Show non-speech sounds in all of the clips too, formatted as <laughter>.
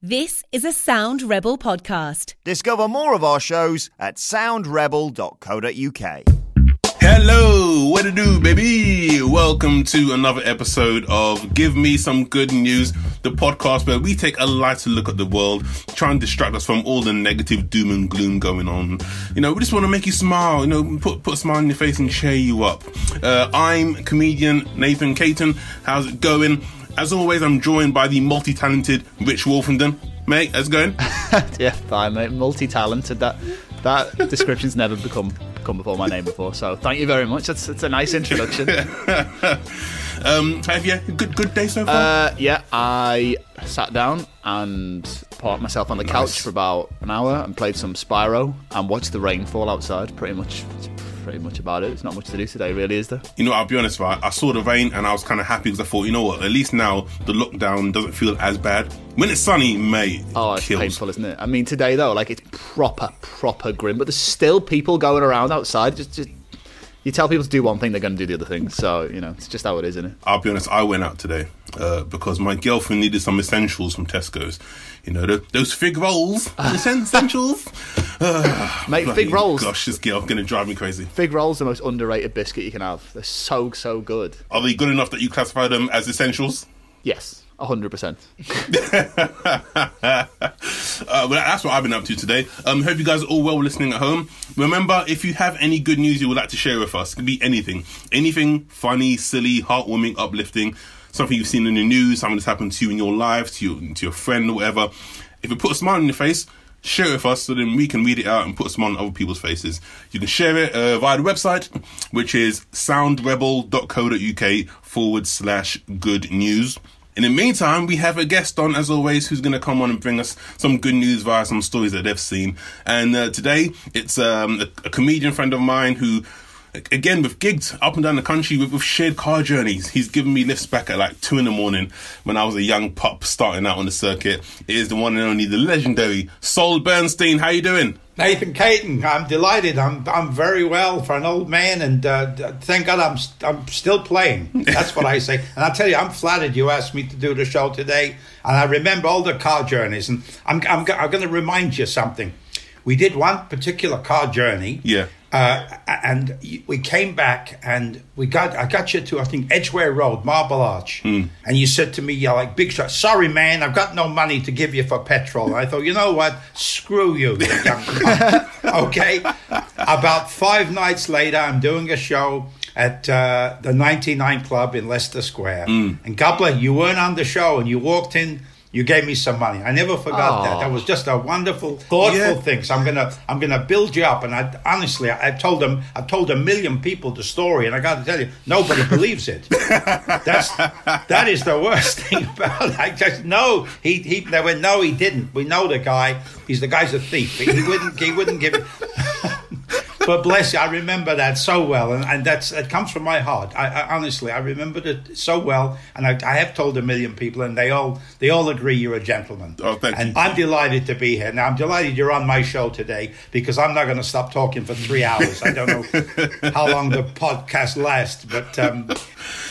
This is a Sound Rebel podcast. Discover more of our shows at soundrebel.co.uk. Hello, what to do, baby? Welcome to another episode of Give Me Some Good News, the podcast where we take a lighter look at the world, try and distract us from all the negative doom and gloom going on. You know, we just want to make you smile, you know, put, put a smile on your face and cheer you up. Uh, I'm comedian Nathan Caton. How's it going? As always, I'm joined by the multi-talented Rich Wolfenden. Mate, how's it going? <laughs> yeah, fine, mate. Multi-talented. That that description's never become come before my name before. So thank you very much. That's, that's a nice introduction. <laughs> um, have you good good day so far? Uh, yeah, I sat down and parked myself on the Nice. couch for about an hour and played some Spyro and watched the rain fall outside. Pretty much, pretty much about it. It's not much to do today, really, is there? You know, I'll be honest, right? I saw the rain and I was kind of happy because I thought, you know what? At least now the lockdown doesn't feel as bad. When it's sunny, mate, it Oh, it's kills. painful, isn't it? I mean, today though, like it's proper, proper grim. But there's still people going around outside. Just, just you tell people to do one thing, they're going to do the other thing. So you know, it's just how it is, isn't it? I'll be honest, I went out today uh, because my girlfriend needed some essentials from Tesco's. You know, the, those fig rolls, <laughs> essentials. Uh, <laughs> Mate, fig rolls. Gosh, this girl going to drive me crazy. Fig rolls the most underrated biscuit you can have. They're so so good. Are they good enough that you classify them as essentials? Yes, hundred percent. <laughs> Uh, well, that's what I've been up to today. Um, hope you guys are all well listening at home. Remember, if you have any good news you would like to share with us, it could be anything. Anything funny, silly, heartwarming, uplifting, something you've seen in the news, something that's happened to you in your life, to your, to your friend or whatever. If it put a smile on your face, share it with us so then we can read it out and put a smile on other people's faces. You can share it uh, via the website, which is soundrebel.co.uk forward slash good news. In the meantime, we have a guest on, as always, who's going to come on and bring us some good news via some stories that they've seen. And uh, today, it's um, a, a comedian friend of mine who, again, we've gigged up and down the country with, with shared car journeys. He's given me lifts back at like two in the morning when I was a young pup starting out on the circuit. It is the one and only, the legendary Sol Bernstein. How you doing? Nathan Caton, I'm delighted. I'm I'm very well for an old man, and uh, thank God I'm I'm still playing. That's what I say. <laughs> And I tell you, I'm flattered you asked me to do the show today. And I remember all the car journeys, and I'm I'm, I'm going to remind you something. We did one particular car journey. Yeah. Uh, and we came back and we got I got you to I think Edgware Road, Marble Arch, and you said to me, "You're like big shot. Sorry, man, I've got no money to give you for petrol." And I thought, you know what? Screw you, you young <laughs> cunt. Okay. About five nights later, I'm doing a show at uh, the 99 Club in Leicester Square, and God bless you weren't on the show, and you walked in. You gave me some money. I never forgot that. That was just a wonderful, thoughtful Yeah. thing. So I'm gonna, I'm gonna build you up. And I honestly, I, I told them, I told a million people the story, and I got to tell you, nobody <laughs> believes it. That's that is the worst <laughs> thing about it. I just know he he. They went, no, he didn't. We know the guy. He's the guy's a thief. He, he wouldn't. He wouldn't give it. <laughs> But bless you, I remember that so well, and, and that's it comes from my heart. I, I honestly, I remembered it so well, and I, I have told a million people, and they all they all agree you're a gentleman. Oh, thank and you. I'm delighted to be here. Now I'm delighted you're on my show today because I'm not going to stop talking for three hours. I don't know <laughs> how long the podcast lasts, but um,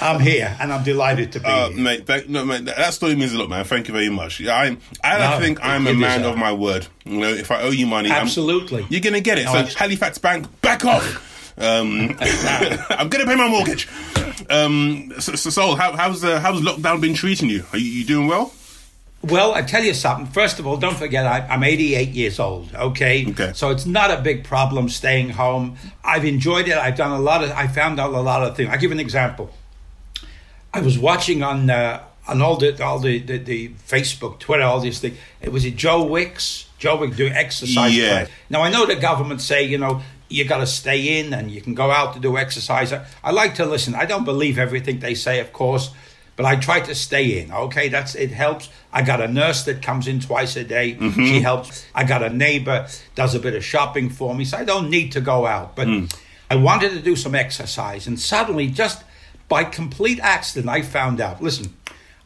I'm here, and I'm delighted to be Uh, here. mate, thank, no, mate, that that story means a lot, man. Thank you very much. Yeah, I'm, I No, think I'm a man deserve of my word. You know, if I owe you money, I'm- Absolutely. you're gonna get it. No, so it's- Halifax Bank, back off. Um, <laughs> I'm gonna pay my mortgage. Um, so, so, Sol, how, how's uh, how's lockdown been treating you? Are you, you doing well? Well, I tell you something. First of all, don't forget I, I'm 88 years old. Okay? Okay. So it's not a big problem staying home. I've enjoyed it. I've done a lot of. I found out a lot of things. I'll give an example. I was watching on uh, on all the all the, the, the Facebook, Twitter, all these things. It was it Joe Wicks. Joe Wicks doing exercise. Yeah. Now I know the government say you know you got to stay in and you can go out to do exercise. I, I like to listen. I don't believe everything they say, of course, but I try to stay in. Okay, that's it helps. I got a nurse that comes in twice a day. She helps. I got a neighbor does a bit of shopping for me, so I don't need to go out. But I wanted to do some exercise, and suddenly, just by complete accident, I found out. Listen,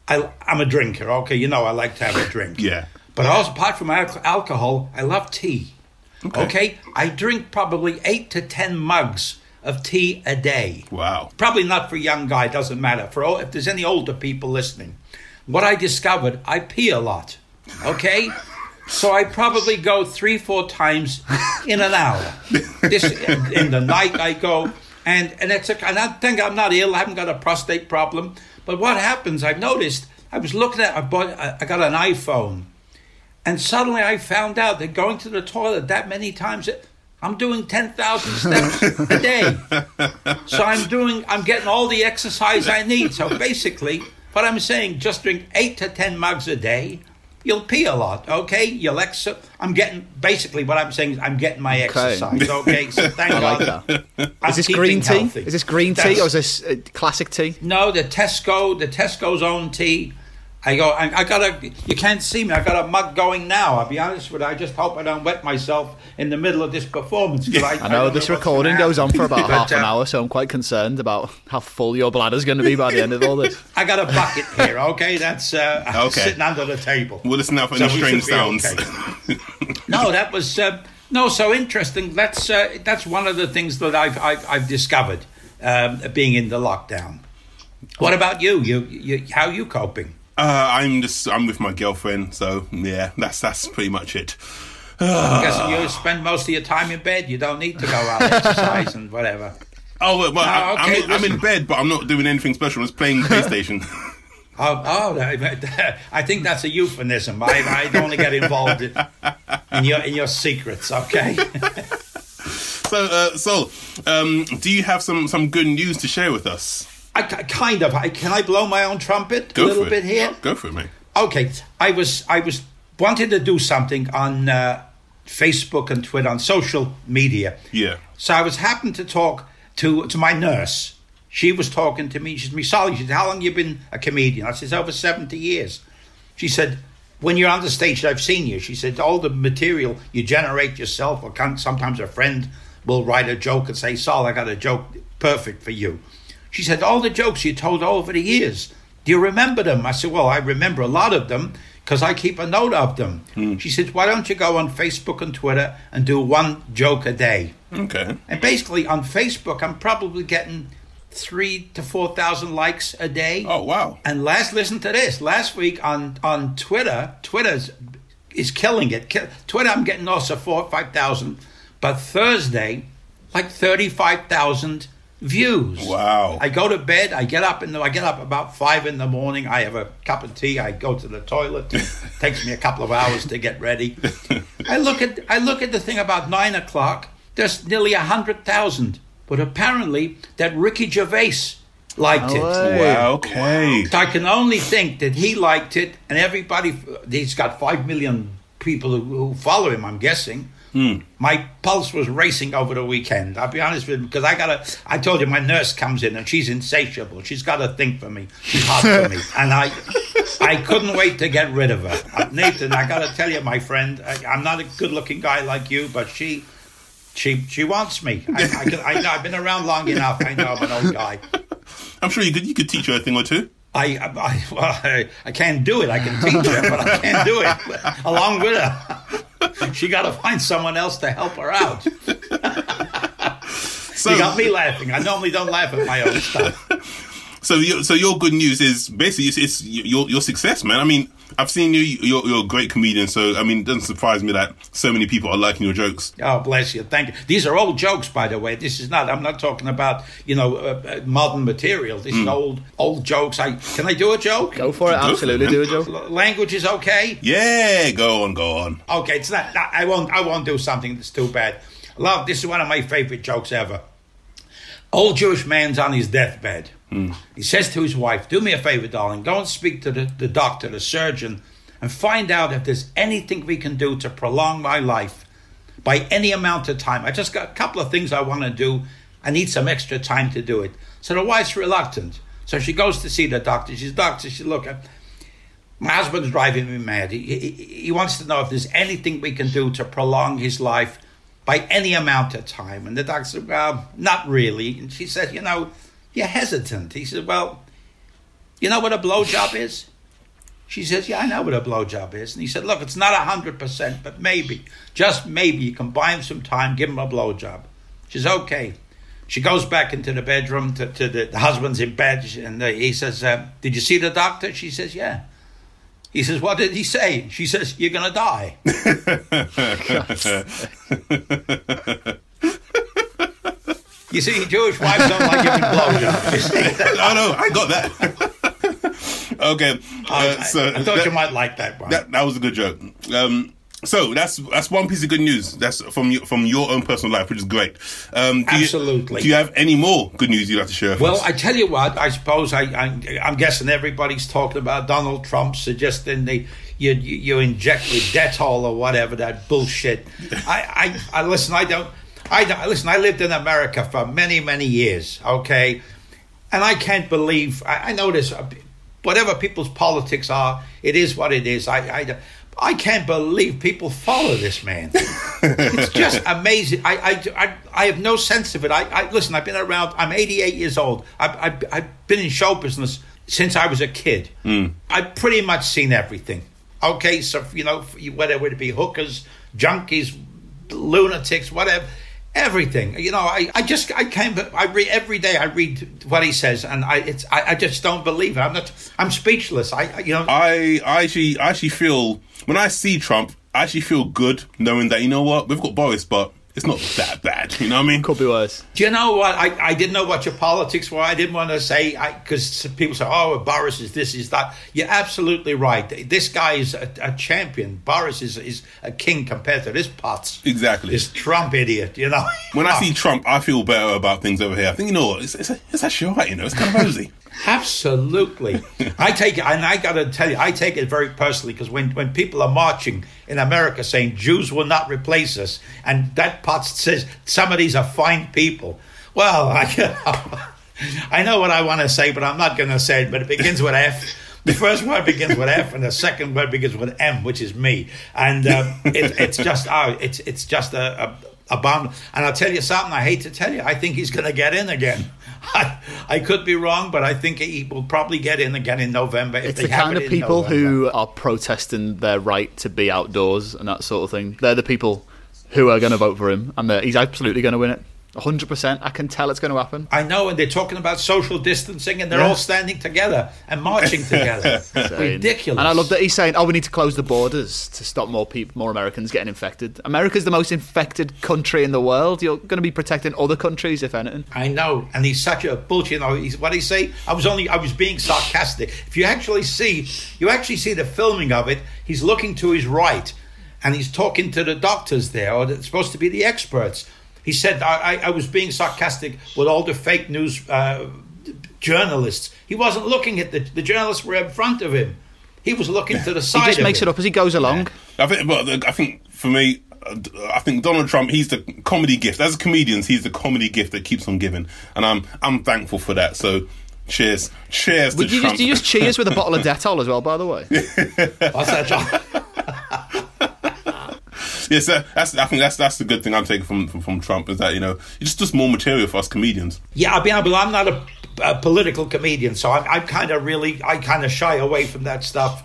I, I'm a drinker. Okay, you know I like to have a drink. <laughs> Yeah. But also, apart from al- alcohol, I love tea. Okay. Okay. I drink probably eight to ten mugs of tea a day. Wow. Probably not for young guy, doesn't matter. For all, if there's any older people listening, what I discovered, I pee a lot. Okay? So I probably go three, four times in an hour. <laughs> This in the night I go, and and it's a, and I think I'm not ill. I haven't got a prostate problem. But what happens? I've noticed. I was looking at. I bought. I got an iPhone, and suddenly I found out that going to the toilet that many times. I'm doing 10,000 steps a day. So I'm doing, I'm getting all the exercise I need. So basically, what I'm saying, just drink eight to 10 mugs a day. You'll pee a lot, okay? You'll ex- I'm getting, basically what I'm saying is I'm getting my exercise, okay? So <laughs> thank I like God. that. I'm Is this keeping green tea? healthy. Is this green tea That's- or is this uh, classic tea? No, the Tesco, the Tesco's own tea. I go, I, I got a, you can't see me. I got a mug going now. I'll be honest with you. I just hope I don't wet myself in the middle of this performance. 'cause I, I know don't this recording goes on for about But, half an uh, hour, so I'm quite concerned about how full your bladder's going to be by the end of all this. <laughs> I got a bucket here, okay? That's uh, Okay. sitting under the table. We'll listen out for So any we strange sounds. okay. <laughs> no, that was uh, no so interesting. That's uh, that's one of the things that I've I've, I've discovered um, being in the lockdown. What about you? You, you how are you coping? Uh, I'm just I'm with my girlfriend, so yeah, that's that's pretty much it. I'm guessing you spend most of your time in bed. You don't need to go out exercise and whatever. <laughs> Oh well, well I, Oh, I'm, in, I'm in bed, but I'm not doing anything special. I'm just playing PlayStation. <laughs> Oh, oh, <laughs> I think that's a euphemism. I, I only get involved in, in your in your secrets. Okay. so, uh, so, um, do you have some some good news to share with us? I, kind of. I, can I blow my own trumpet Go a little bit here? Go for it, mate. Okay, I was I was wanted to do something on uh, Facebook and Twitter on social media. Yeah. So I was happened to talk to to my nurse. She was talking to me. She said, "Me, Sally, she said, how long you been a comedian?" I said, "Over seventy years." She said, "When you're on the stage, I've seen you." She said, "All the material you generate yourself, or can, sometimes a friend will write a joke and say, Sal, I got a joke perfect for you." She said, "All the jokes you told over the years, do you remember them?" I said, "Well, I remember a lot of them." Because I keep a note of them. Hmm. She said, Why don't you go on Facebook and Twitter and do one joke a day? Okay. And basically on Facebook, I'm probably getting three to four thousand likes a day. Oh wow. And last, listen to this. Last week on on Twitter, Twitter's is killing it. Twitter, I'm getting also four or five thousand, but Thursday, like thirty five thousand views. Wow. I go to bed. I get up in the. I get up about five in the morning. I have a cup of tea. I go to the toilet. It <laughs> takes me a couple of hours to get ready. I look at I look at the thing about nine o'clock. There's nearly a hundred thousand, but apparently that Ricky Gervais liked it. Wow. Okay. So I can only think that he liked it, and everybody. He's got five million people who, who follow him. I'm guessing. My pulse was racing over the weekend. I'll be honest with you because I got to. I told you my nurse comes in and she's insatiable. She's got to think for me. She's hot for me, and I, <laughs> I couldn't wait to get rid of her. Uh, Nathan, I got to tell you, my friend, I, I'm not a good-looking guy like you, but she. She she wants me. I, I, I know I've been around long enough. I know I'm an old guy. I'm sure you could you could teach her a thing or two. I, I, well, I, I can't do it. I can teach her, but I can't do it <laughs> along with her. <laughs> She got to find someone else to help her out. <laughs> So, You got me laughing. I normally don't laugh at my own stuff. <laughs> so, your, so your good news is basically it's, it's your your success, man. I mean, I've seen you. You're, you're a great comedian, so I mean, it doesn't surprise me that so many people are liking your jokes. Oh, bless you. Thank you. These are old jokes, by the way. This is not. I'm not talking about you know uh, uh, modern material. This is old old jokes. I can I do a joke? Go for it, for it, absolutely do a joke. L- Language is okay. Yeah, go on, go on. Okay, it's not, not- I won't. I won't do something that's too bad. Love. This is one of my favorite jokes ever. Old Jewish man's on his deathbed. He says to his wife, "Do me a favor, darling. Go and speak to the, the doctor, the surgeon, and find out if there's anything we can do to prolong my life by any amount of time. I just got a couple of things I want to do. I need some extra time to do it." So the wife's reluctant. So she goes to see the doctor. She's doctor. She look. Uh, my husband's driving me mad. He, he, he wants to know if there's anything we can do to prolong his life by any amount of time. And the doctor said, Well, not really. And she said, You know, you're hesitant. He said, Well, you know what a blowjob is? She says, Yeah, I know what a blowjob is. And he said, Look, it's not 100%, but maybe, just maybe, you can buy him some time, give him a blowjob. She says, Okay. She goes back into the bedroom to, to the, the husband's in bed, and uh, he says, uh, Did you see the doctor? She says, Yeah. He says, "What did he say?" She says, "You're gonna die." <laughs> <laughs> <laughs> you see, Jewish wives don't like giving blowjobs. You see? I know, I got that. <laughs> okay, I, uh, so I thought that, you might like that one. that that was a good joke. Um, so that's that's one piece of good news. That's from your, from your own personal life, which is great. Um, do you- Absolutely. do you have any more good news you'd like to share? Well, us? I tell you what. I suppose I, I I'm guessing everybody's talking about Donald Trump suggesting they you you, you inject with Dettol or whatever that bullshit. <laughs> I, I I listen. I don't. I listen. I lived in America for many many years. Okay, and I can't believe. I, I know this. uh, Whatever people's politics are, it is what it is. I I. I can't believe people follow this man. <laughs> it's just amazing. I, I, I, I have no sense of it. I, I listen. I've been around. I'm 88 years old. I've, I've, I've been in show business since I was a kid. I've pretty much seen everything. Okay, so you know, whatever it be, hookers, junkies, lunatics, whatever, everything. You know, I, I just I can't. I read every day. I read what he says, and I it's I, I just don't believe it. I'm not. I'm speechless. I I- you know. I, I actually I actually feel when I see Trump, I actually feel good knowing that you know what we've got Boris, but it's not that bad. You know what I mean? Could be worse. Do you know what? I, I didn't know what your politics were. I didn't want to say, because people say, oh, Boris is this, is that. You're absolutely right. This guy is a, a champion. Boris is, is a king compared to this putz. Exactly. This Trump idiot, you know? When I <laughs> see Trump, I feel better about things over here. I think you know what? It's it's, it's actually alright. You know, it's kind of rosy. Absolutely. I take it, and I got to tell you, I take it very personally because when, when people are marching in America saying Jews will not replace us, and that pot says some of these are fine people. Well, I, <laughs> I know what I want to say, but I'm not going to say it. But it begins with F. The first word begins with F, and the second word begins with M, which is me. And um, it, it's just, oh, it's it's just a. a a bomb. And I'll tell you something, I hate to tell you, I think he's going to get in again. <laughs> I, I could be wrong, but I think he will probably get in again in November. If It's they the kind of people November. who are protesting their right to be outdoors and that sort of thing. They're the people who are going to vote for him, and he's absolutely going to win it. 100%. I can tell it's going to happen. I know, and they're talking about social distancing, and they're Yeah. all standing together and marching together. <laughs> Ridiculous. And I love that he's saying, "Oh, we need to close the borders to stop more people, more Americans getting infected." America's the most infected country in the world. You're going to be protecting other countries, if anything. I know, and he's such a bullshit. You know, he's, what he say? I was only, I was being sarcastic. If you actually see, you actually see the filming of it. He's looking to his right, and he's talking to the doctors there, or it's supposed to be the experts. He said, I, I, I was being sarcastic with all the fake news uh, journalists. He wasn't looking at the the journalists were in front of him. He was looking to the side. He just of makes it up as he goes along. I think, but I think for me, uh, I think Donald Trump, he's the comedy gift. As comedians, he's the comedy gift that keeps on giving, and I'm I'm thankful for that. So, cheers, cheers Would to you Trump. just, you just cheers with a bottle of Dettol as well, by the way? <laughs> What's that, John? yes, that's I think that's that's the good thing I'm taking from from, from Trump is that you know it's just more material for us comedians. Yeah, I mean, I- I'm not a, a political comedian, so I'm, I'm kind of really, I kind of shy away from that stuff.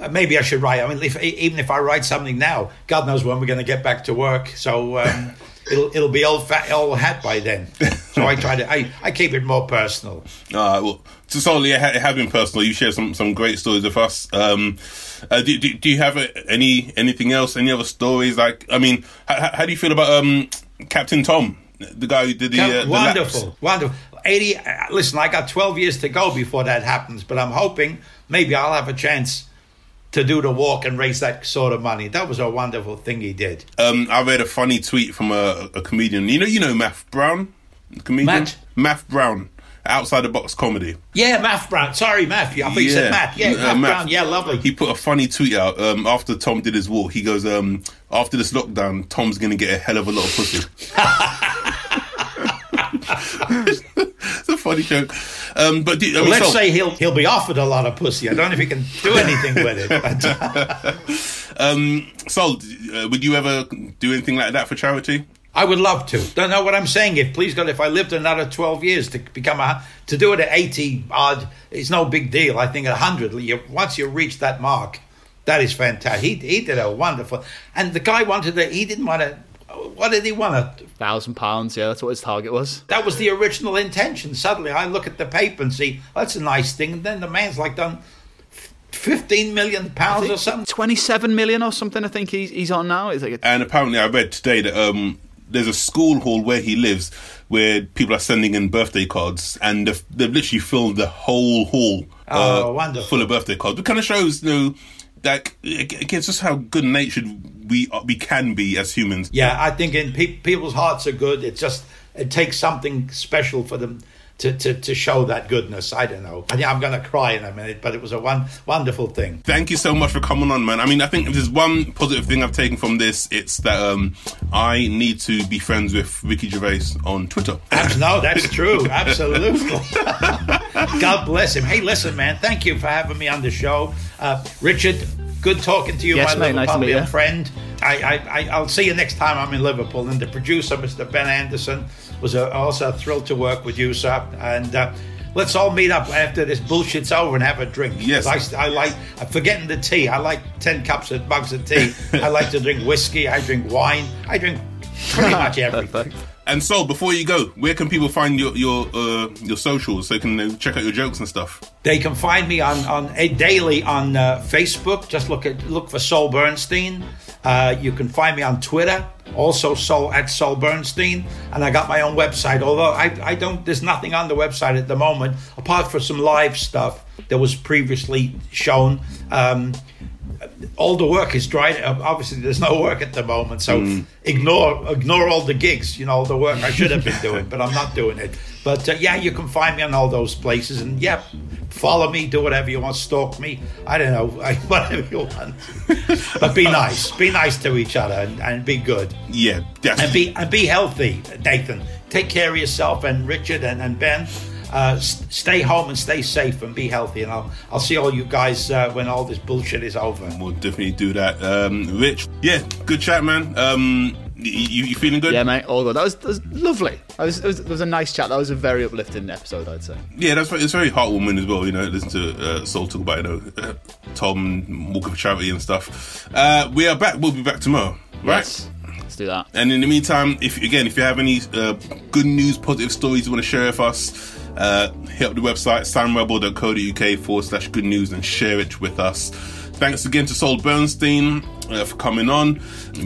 Uh, Maybe I should write. I mean, if, even if I write something now, God knows when we're going to get back to work. So um, <laughs> it'll it'll be old fat old hat by then. So I try to I, I keep it more personal. <laughs> All right, well, so solely it, ha- it has been personal. You share some, some great stories with us. Um, uh, do, do, do you have uh, any anything else? Any other stories? Like, I mean, how, how do you feel about um, Captain Tom, the guy who did the, uh, the wonderful, laps? wonderful. Eighty. Uh, listen, I got twelve years to go before that happens, but I'm hoping maybe I'll have a chance to do the walk and raise that sort of money. That was a wonderful thing he did. Um, I read a funny tweet from a, a comedian. You know, you know, Maff Brown, the comedian. Matt? Maff Brown, outside the box comedy. Yeah, Maff Brown. Sorry, Maff. I thought you said Matt. Yeah, Uh, Maff, Maff. Brown. Yeah, lovely. He put a funny tweet out um, after Tom did his walk. He goes, um, "After this lockdown, Tom's going to get a hell of a lot of pussy." <laughs> it's a funny joke. Um, but do, I mean, Let's so- say he'll he'll be offered a lot of pussy. I don't know if he can do anything with it. <laughs> Um, so uh, would you ever do anything like that for charity? I would love to. Don't know what I'm saying. If please God, if I lived another 12 years to become a to do it at 80 odd, it's no big deal. I think at 100, you, once you reach that mark, that is fantastic. He he did a wonderful, and the guy wanted to. He didn't want to. What did he want A Thousand pounds, yeah, that's what his target was. That was the original intention. Suddenly, I look at the paper and see that's a nice thing, and then the man's like done 15 million pounds or something. 27 million or something. I think he's he's on now. It's like a, And apparently, I read today that um, there's a school hall where he lives where people are sending in birthday cards, and they've, they've literally filled the whole hall Oh, uh, wonderful. full of birthday cards. It kind of shows, you know, that again, just how good natured we are, we can be as humans. Yeah, I think in pe- people's hearts are good. It just it takes something special for them to, to, to show that goodness. I don't know. I think I'm going to cry in a minute, but it was a one wonderful thing. Thank you so much for coming on, man. I mean, I think if there's one positive thing I've taken from this, it's that um, I need to be friends with Ricky Gervais on Twitter. No, that's <laughs> true. Absolutely. <laughs> God bless him. Hey, listen, man. Thank you for having me on the show, uh, Richard. Good talking to you, Yes, my mate, nice to meet Liverpudlian friend. I, I, I, I'll see you next time I'm in Liverpool. And the producer, Mr. Ben Anderson, was a, also thrilled to work with you, sir. And uh, let's all meet up after this bullshit's over and have a drink. Yes. I, I like, I'm forgetting the tea. I like 10 cups of mugs of tea. <laughs> I like to drink whiskey. I drink wine. I drink pretty <laughs> much everything. And so, before you go, where can people find your your uh, your socials so they can uh, check out your jokes and stuff? They can find me on on a daily on uh, Facebook. Just look at look for Sol Bernstein. Uh, you can find me on Twitter, also Sol at Sol Bernstein, and I got my own website. Although I I don't, there's nothing on the website at the moment apart from some live stuff that was previously shown. Um, all the work is dried up. Obviously, there's no work at the moment, so ignore ignore all the gigs. You know, all the work I should have been doing, <laughs> but I'm not doing it. But uh, yeah, you can find me on all those places, and yeah, follow me, do whatever you want, stalk me. I don't know, <laughs> whatever you want. but be nice, be nice to each other, and, and be good, Yeah, definitely. and be and be healthy, Nathan. Take care of yourself, and Richard and, and Ben. Uh, s- stay home and stay safe and be healthy. And I'll I'll see all you guys uh, when all this bullshit is over. We'll definitely do that. Um, Rich, yeah, good chat, man. Um, you, you feeling good? yeah, mate, all good. That was, that was lovely. That was, it was, it was a nice chat. That was a very uplifting episode, I'd say. Yeah, that's it's very heartwarming as well. You know, listen to uh, Sol talk about you know uh, Tom walking for charity and stuff. Uh, we are back. We'll be back tomorrow, right? Yes. Let's do that. And in the meantime, if again, if you have any uh, good news, positive stories you want to share with us, uh, hit up the website soundrebel.co.uk forward slash good news and share it with us. Thanks again to Sol Bernstein uh, for coming on.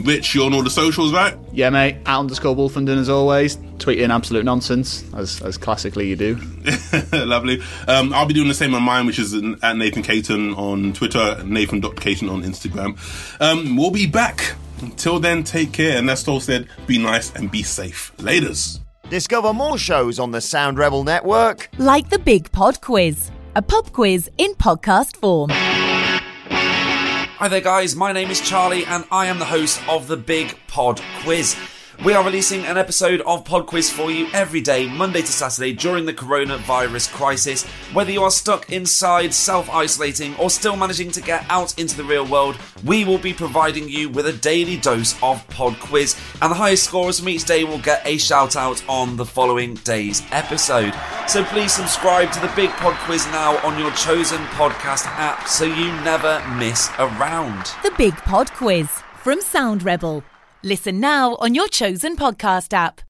Rich, you're on all the socials, right? Yeah, mate. At underscore Wolfenden as always. Tweeting absolute nonsense, as, as classically you do. <laughs> Lovely. Um, I'll be doing the same on mine, which is at Nathan Caton on Twitter, Nathan.Caton on Instagram. Um, we'll be back. Until then, take care. And as Sol said, be nice and be safe. Laters. Discover more shows on the Sound Rebel Network. Like the Big Pod Quiz, a pub quiz in podcast form. Hi there, guys. My name is Charlie, and I am the host of the Big Pod Quiz. We are releasing an episode of Pod Quiz for you every day, Monday to Saturday, during the coronavirus crisis. Whether you are stuck inside, self isolating, or still managing to get out into the real world, we will be providing you with a daily dose of Pod Quiz. And the highest scorers from each day will get a shout out on the following day's episode. So please subscribe to the Big Pod Quiz now on your chosen podcast app so you never miss a round. The Big Pod Quiz from Sound Rebel. Listen now on your chosen podcast app.